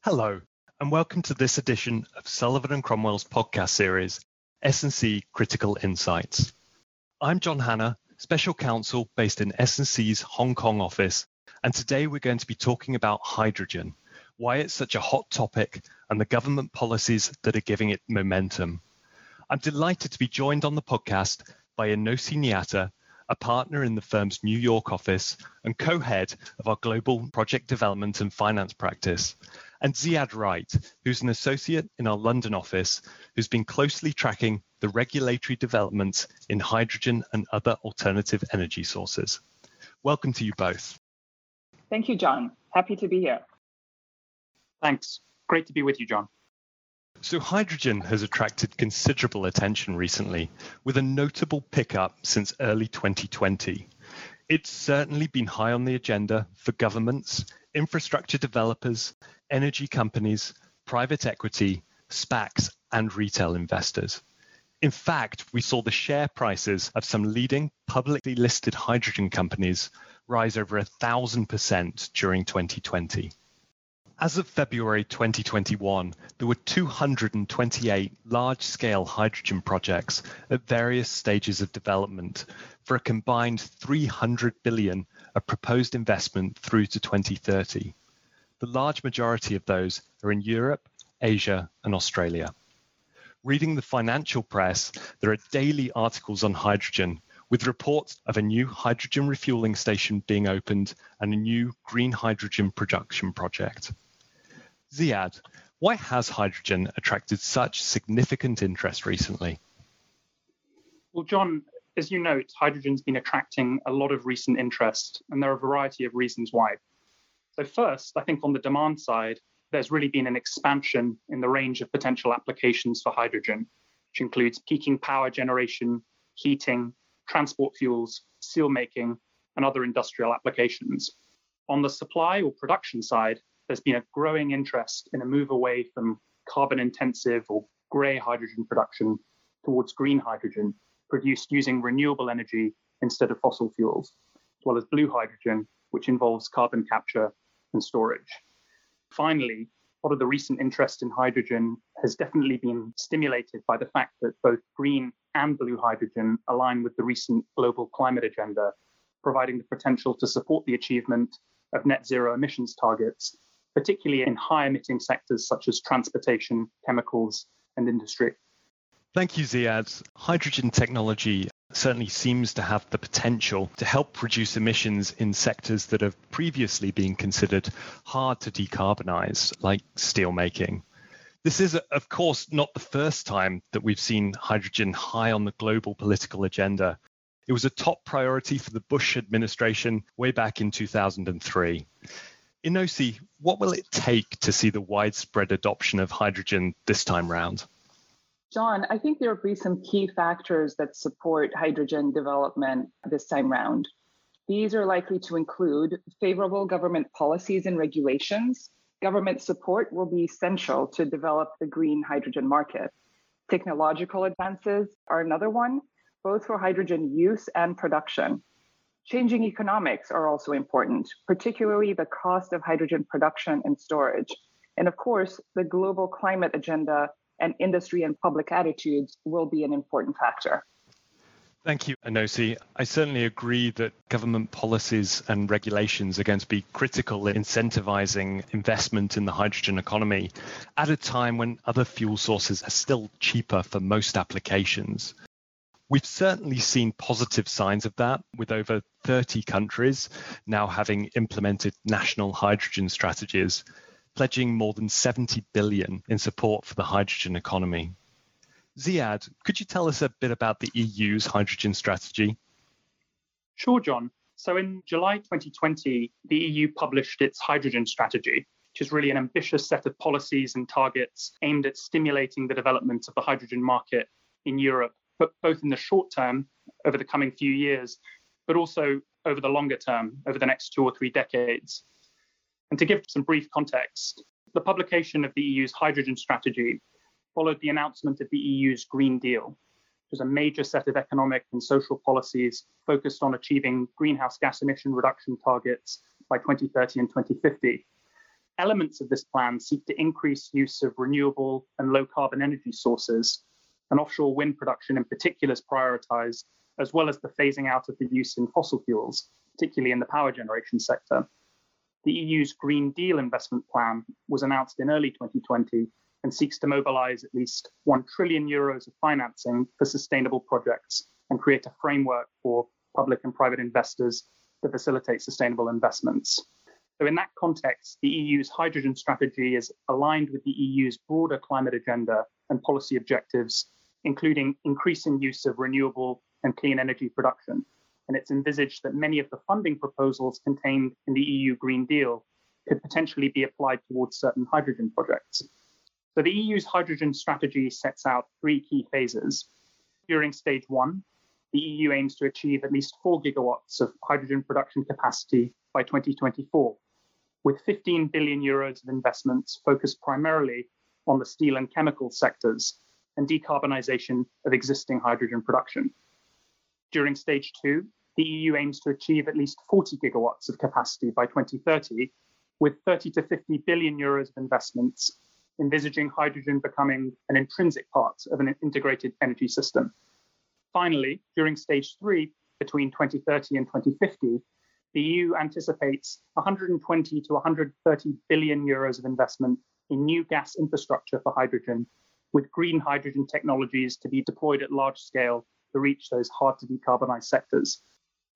Hello, and welcome to this edition of Sullivan and Cromwell's podcast series, S&C Critical Insights. I'm John Hanna, Special Counsel based in S&C's Hong Kong office, and today we're going to be talking about hydrogen, why it's such a hot topic, and the government policies that are giving it momentum. I'm delighted to be joined on the podcast by Inosi Nyatta, a partner in the firm's New York office and co-head of our global project development and finance practice, and Ziad Wright, who's an associate in our London office, who's been closely tracking the regulatory developments in hydrogen and other alternative energy sources. Welcome to you both. Thank you, John. Happy to be here. Thanks. Great to be with you, John. So, hydrogen has attracted considerable attention recently, with a notable pickup since early 2020. It's certainly been high on the agenda for governments, infrastructure developers, energy companies, private equity, SPACs, and retail investors. In fact, we saw the share prices of some leading publicly listed hydrogen companies rise over thousand percent during 2020. As of February 2021, there were 228 large-scale hydrogen projects at various stages of development for a combined 300 billion of proposed investment through to 2030. The large majority of those are in Europe, Asia, and Australia. Reading the financial press, there are daily articles on hydrogen with reports of a new hydrogen refueling station being opened and a new green hydrogen production project. Ziad, why has hydrogen attracted such significant interest recently? Well, John, as you note, hydrogen's been attracting a lot of recent interest, and there are a variety of reasons why. So, first, I think on the demand side, there's really been an expansion in the range of potential applications for hydrogen, which includes peaking power generation, heating, transport fuels, steel making, and other industrial applications. On the supply or production side, there's been a growing interest in a move away from carbon intensive or grey hydrogen production towards green hydrogen produced using renewable energy instead of fossil fuels, as well as blue hydrogen, which involves carbon capture and storage. Finally, a lot of the recent interest in hydrogen has definitely been stimulated by the fact that both green and blue hydrogen align with the recent global climate agenda, providing the potential to support the achievement of net zero emissions targets particularly in high emitting sectors such as transportation, chemicals, and industry. Thank you, Ziad. Hydrogen technology certainly seems to have the potential to help reduce emissions in sectors that have previously been considered hard to decarbonize, like steelmaking. This is, of course, not the first time that we've seen hydrogen high on the global political agenda. It was a top priority for the Bush administration way back in 2003. Inosi, what will it take to see the widespread adoption of hydrogen this time round? John, I think there will be some key factors that support hydrogen development this time round. These are likely to include favorable government policies and regulations. Government support will be essential to develop the green hydrogen market. Technological advances are another one, both for hydrogen use and production. Changing economics are also important, particularly the cost of hydrogen production and storage. And of course, the global climate agenda and industry and public attitudes will be an important factor. Thank you, Inosi. I certainly agree that government policies and regulations are going to be critical in incentivizing investment in the hydrogen economy at a time when other fuel sources are still cheaper for most applications. We've certainly seen positive signs of that with over 30 countries now having implemented national hydrogen strategies, pledging more than 70 billion in support for the hydrogen economy. Ziad, could you tell us a bit about the EU's hydrogen strategy? Sure, John. So in July 2020, the EU published its hydrogen strategy, which is really an ambitious set of policies and targets aimed at stimulating the development of the hydrogen market in Europe but both in the short term over the coming few years, but also over the longer term, over the next two or three decades. And to give some brief context, the publication of the EU's hydrogen strategy followed the announcement of the EU's Green Deal, which is a major set of economic and social policies focused on achieving greenhouse gas emission reduction targets by 2030 and 2050. Elements of this plan seek to increase use of renewable and low carbon energy sources, and offshore wind production in particular is prioritized, as well as the phasing out of the use in fossil fuels, particularly in the power generation sector. The EU's Green Deal investment plan was announced in early 2020 and seeks to mobilize at least 1 trillion euros of financing for sustainable projects and create a framework for public and private investors to facilitate sustainable investments. So, in that context, the EU's hydrogen strategy is aligned with the EU's broader climate agenda and policy objectives, including increasing use of renewable and clean energy production. And it's envisaged that many of the funding proposals contained in the EU Green Deal could potentially be applied towards certain hydrogen projects. So the EU's hydrogen strategy sets out three key phases. During stage one, the EU aims to achieve at least 4 gigawatts of hydrogen production capacity by 2024, with 15 billion euros of investments focused primarily on the steel and chemical sectors and decarbonisation of existing hydrogen production. During stage two, the EU aims to achieve at least 40 gigawatts of capacity by 2030, with 30 to 50 billion euros of investments, envisaging hydrogen becoming an intrinsic part of an integrated energy system. Finally, during stage three, between 2030 and 2050, the EU anticipates 120 to 130 billion euros of investment in new gas infrastructure for hydrogen, with green hydrogen technologies to be deployed at large scale to reach those hard to decarbonize sectors.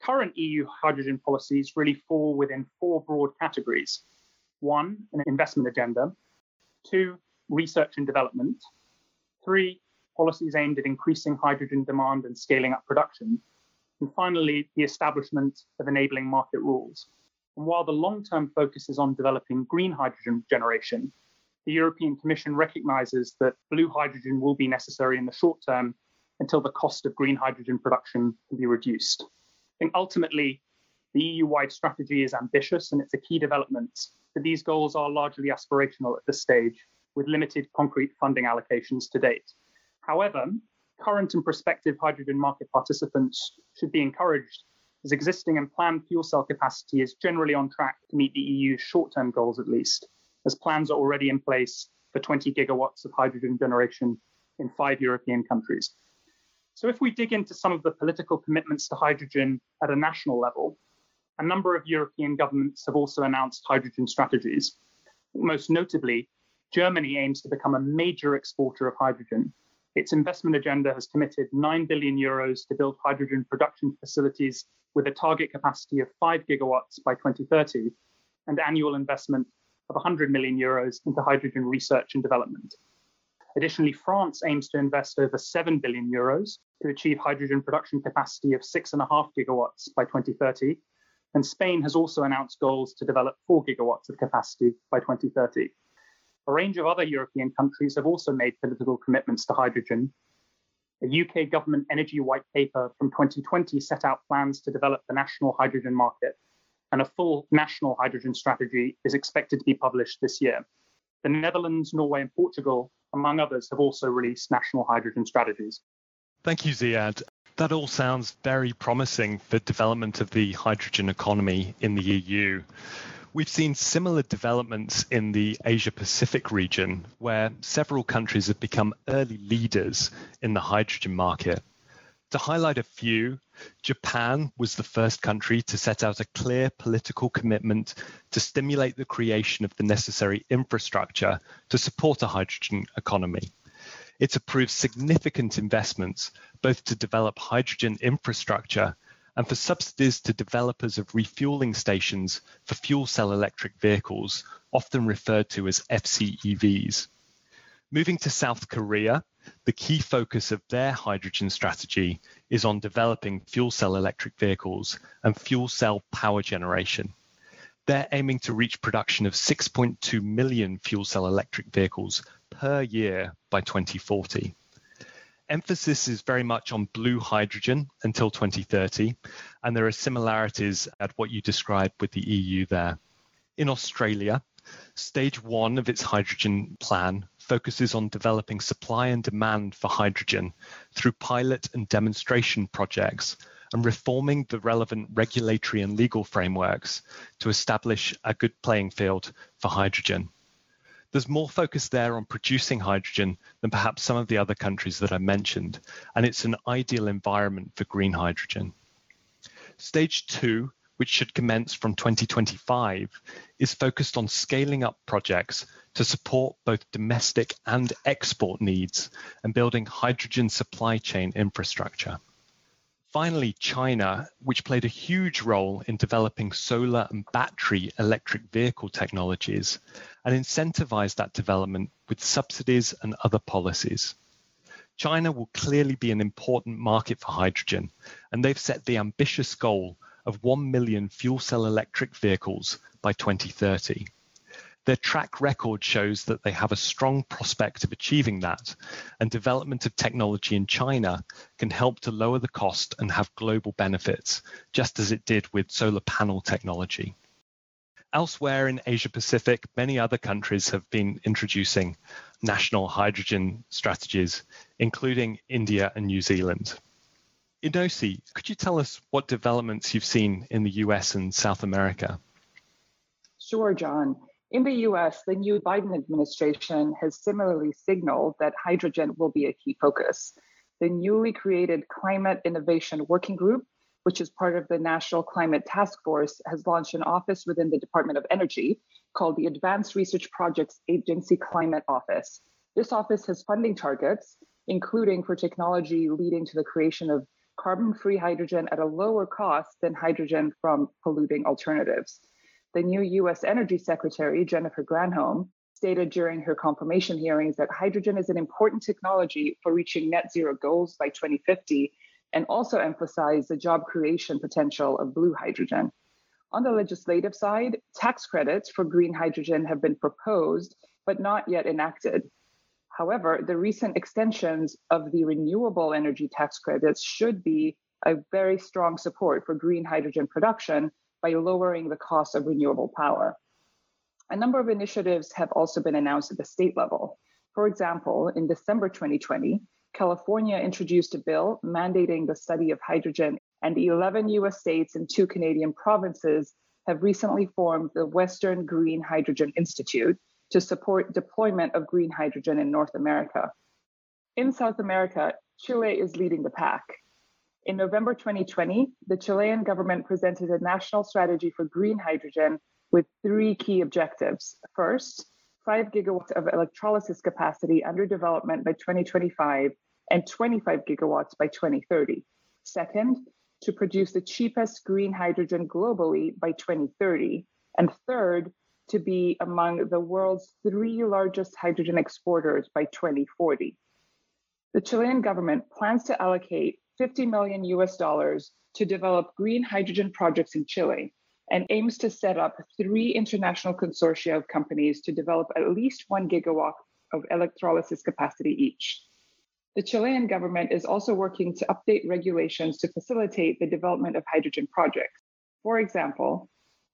Current EU hydrogen policies really fall within four broad categories one, an investment agenda, two, research and development, three, policies aimed at increasing hydrogen demand and scaling up production, and finally, the establishment of enabling market rules. And while the long term focus is on developing green hydrogen generation, the European Commission recognizes that blue hydrogen will be necessary in the short term until the cost of green hydrogen production can be reduced. I think ultimately, the EU wide strategy is ambitious and it's a key development, but these goals are largely aspirational at this stage, with limited concrete funding allocations to date. However, current and prospective hydrogen market participants should be encouraged as existing and planned fuel cell capacity is generally on track to meet the EU's short term goals at least, as plans are already in place for 20 gigawatts of hydrogen generation in five European countries. So, if we dig into some of the political commitments to hydrogen at a national level, a number of European governments have also announced hydrogen strategies. Most notably, Germany aims to become a major exporter of hydrogen. Its investment agenda has committed 9 billion euros to build hydrogen production facilities with a target capacity of 5 gigawatts by 2030 and annual investment of 100 million euros into hydrogen research and development. Additionally, France aims to invest over 7 billion euros to achieve hydrogen production capacity of 6.5 gigawatts by 2030. And Spain has also announced goals to develop 4 gigawatts of capacity by 2030. A range of other European countries have also made political commitments to hydrogen. A UK government energy white paper from 2020 set out plans to develop the national hydrogen market, and a full national hydrogen strategy is expected to be published this year. The Netherlands, Norway, and Portugal among others, have also released national hydrogen strategies. Thank you, Ziad. That all sounds very promising for development of the hydrogen economy in the EU. We've seen similar developments in the Asia Pacific region, where several countries have become early leaders in the hydrogen market. To highlight a few, Japan was the first country to set out a clear political commitment to stimulate the creation of the necessary infrastructure to support a hydrogen economy. It's approved significant investments both to develop hydrogen infrastructure and for subsidies to developers of refueling stations for fuel cell electric vehicles, often referred to as FCEVs. Moving to South Korea, the key focus of their hydrogen strategy is on developing fuel cell electric vehicles and fuel cell power generation. They're aiming to reach production of 6.2 million fuel cell electric vehicles per year by 2040. Emphasis is very much on blue hydrogen until 2030, and there are similarities at what you described with the EU there. In Australia, Stage one of its hydrogen plan focuses on developing supply and demand for hydrogen through pilot and demonstration projects and reforming the relevant regulatory and legal frameworks to establish a good playing field for hydrogen. There's more focus there on producing hydrogen than perhaps some of the other countries that I mentioned, and it's an ideal environment for green hydrogen. Stage two which should commence from 2025, is focused on scaling up projects to support both domestic and export needs and building hydrogen supply chain infrastructure. Finally, China, which played a huge role in developing solar and battery electric vehicle technologies, and incentivized that development with subsidies and other policies. China will clearly be an important market for hydrogen, and they've set the ambitious goal of 1 million fuel cell electric vehicles by 2030. Their track record shows that they have a strong prospect of achieving that, and development of technology in China can help to lower the cost and have global benefits, just as it did with solar panel technology. Elsewhere in Asia Pacific, many other countries have been introducing national hydrogen strategies, including India and New Zealand. Inosi, could you tell us what developments you've seen in the US and South America? Sure, John. In the US, the new Biden administration has similarly signaled that hydrogen will be a key focus. The newly created Climate Innovation Working Group, which is part of the National Climate Task Force, has launched an office within the Department of Energy called the Advanced Research Projects Agency Climate Office. This office has funding targets, including for technology leading to the creation of carbon free hydrogen at a lower cost than hydrogen from polluting alternatives. The new US Energy Secretary, Jennifer Granholm, stated during her confirmation hearings that hydrogen is an important technology for reaching net zero goals by 2050 and also emphasized the job creation potential of blue hydrogen. On the legislative side, tax credits for green hydrogen have been proposed, but not yet enacted. However, the recent extensions of the renewable energy tax credits should be a very strong support for green hydrogen production by lowering the cost of renewable power. A number of initiatives have also been announced at the state level. For example, in December 2020, California introduced a bill mandating the study of hydrogen, and 11 US states and two Canadian provinces have recently formed the Western Green Hydrogen Initiative, to support deployment of green hydrogen in North America. In South America, Chile is leading the pack. In November 2020, the Chilean government presented a national strategy for green hydrogen with three key objectives. First, 5 gigawatts of electrolysis capacity under development by 2025 and 25 gigawatts by 2030. Second, to produce the cheapest green hydrogen globally by 2030. And third, to be among the world's three largest hydrogen exporters by 2040. The Chilean government plans to allocate 50 million US dollars to develop green hydrogen projects in Chile and aims to set up three international consortia of companies to develop at least one gigawatt of electrolysis capacity each. The Chilean government is also working to update regulations to facilitate the development of hydrogen projects. For example,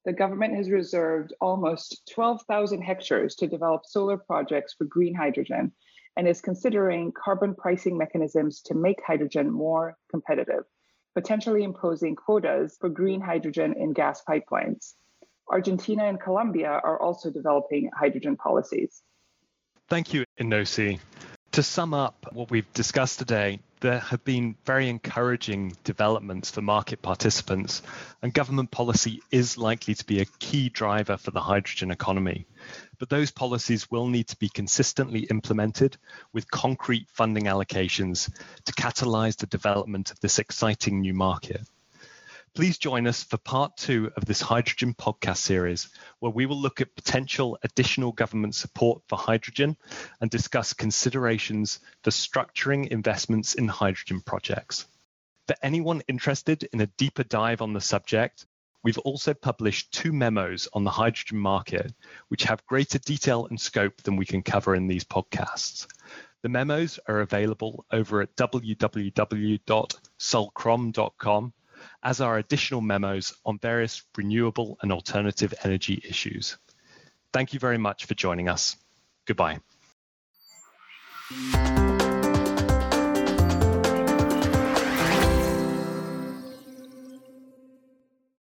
the government has reserved almost 12,000 hectares to develop solar projects for green hydrogen and is considering carbon pricing mechanisms to make hydrogen more competitive, potentially imposing quotas for green hydrogen in gas pipelines. Argentina and Colombia are also developing hydrogen policies. Thank you, Inosi. To sum up what we've discussed today, there have been very encouraging developments for market participants, and government policy is likely to be a key driver for the hydrogen economy. But those policies will need to be consistently implemented with concrete funding allocations to catalyze the development of this exciting new market. Please join us for part two of this hydrogen podcast series, where we will look at potential additional government support for hydrogen and discuss considerations for structuring investments in hydrogen projects. For anyone interested in a deeper dive on the subject, we've also published two memos on the hydrogen market, which have greater detail and scope than we can cover in these podcasts. The memos are available over at www.sullcrom.com as are additional memos on various renewable and alternative energy issues. Thank you very much for joining us. Goodbye.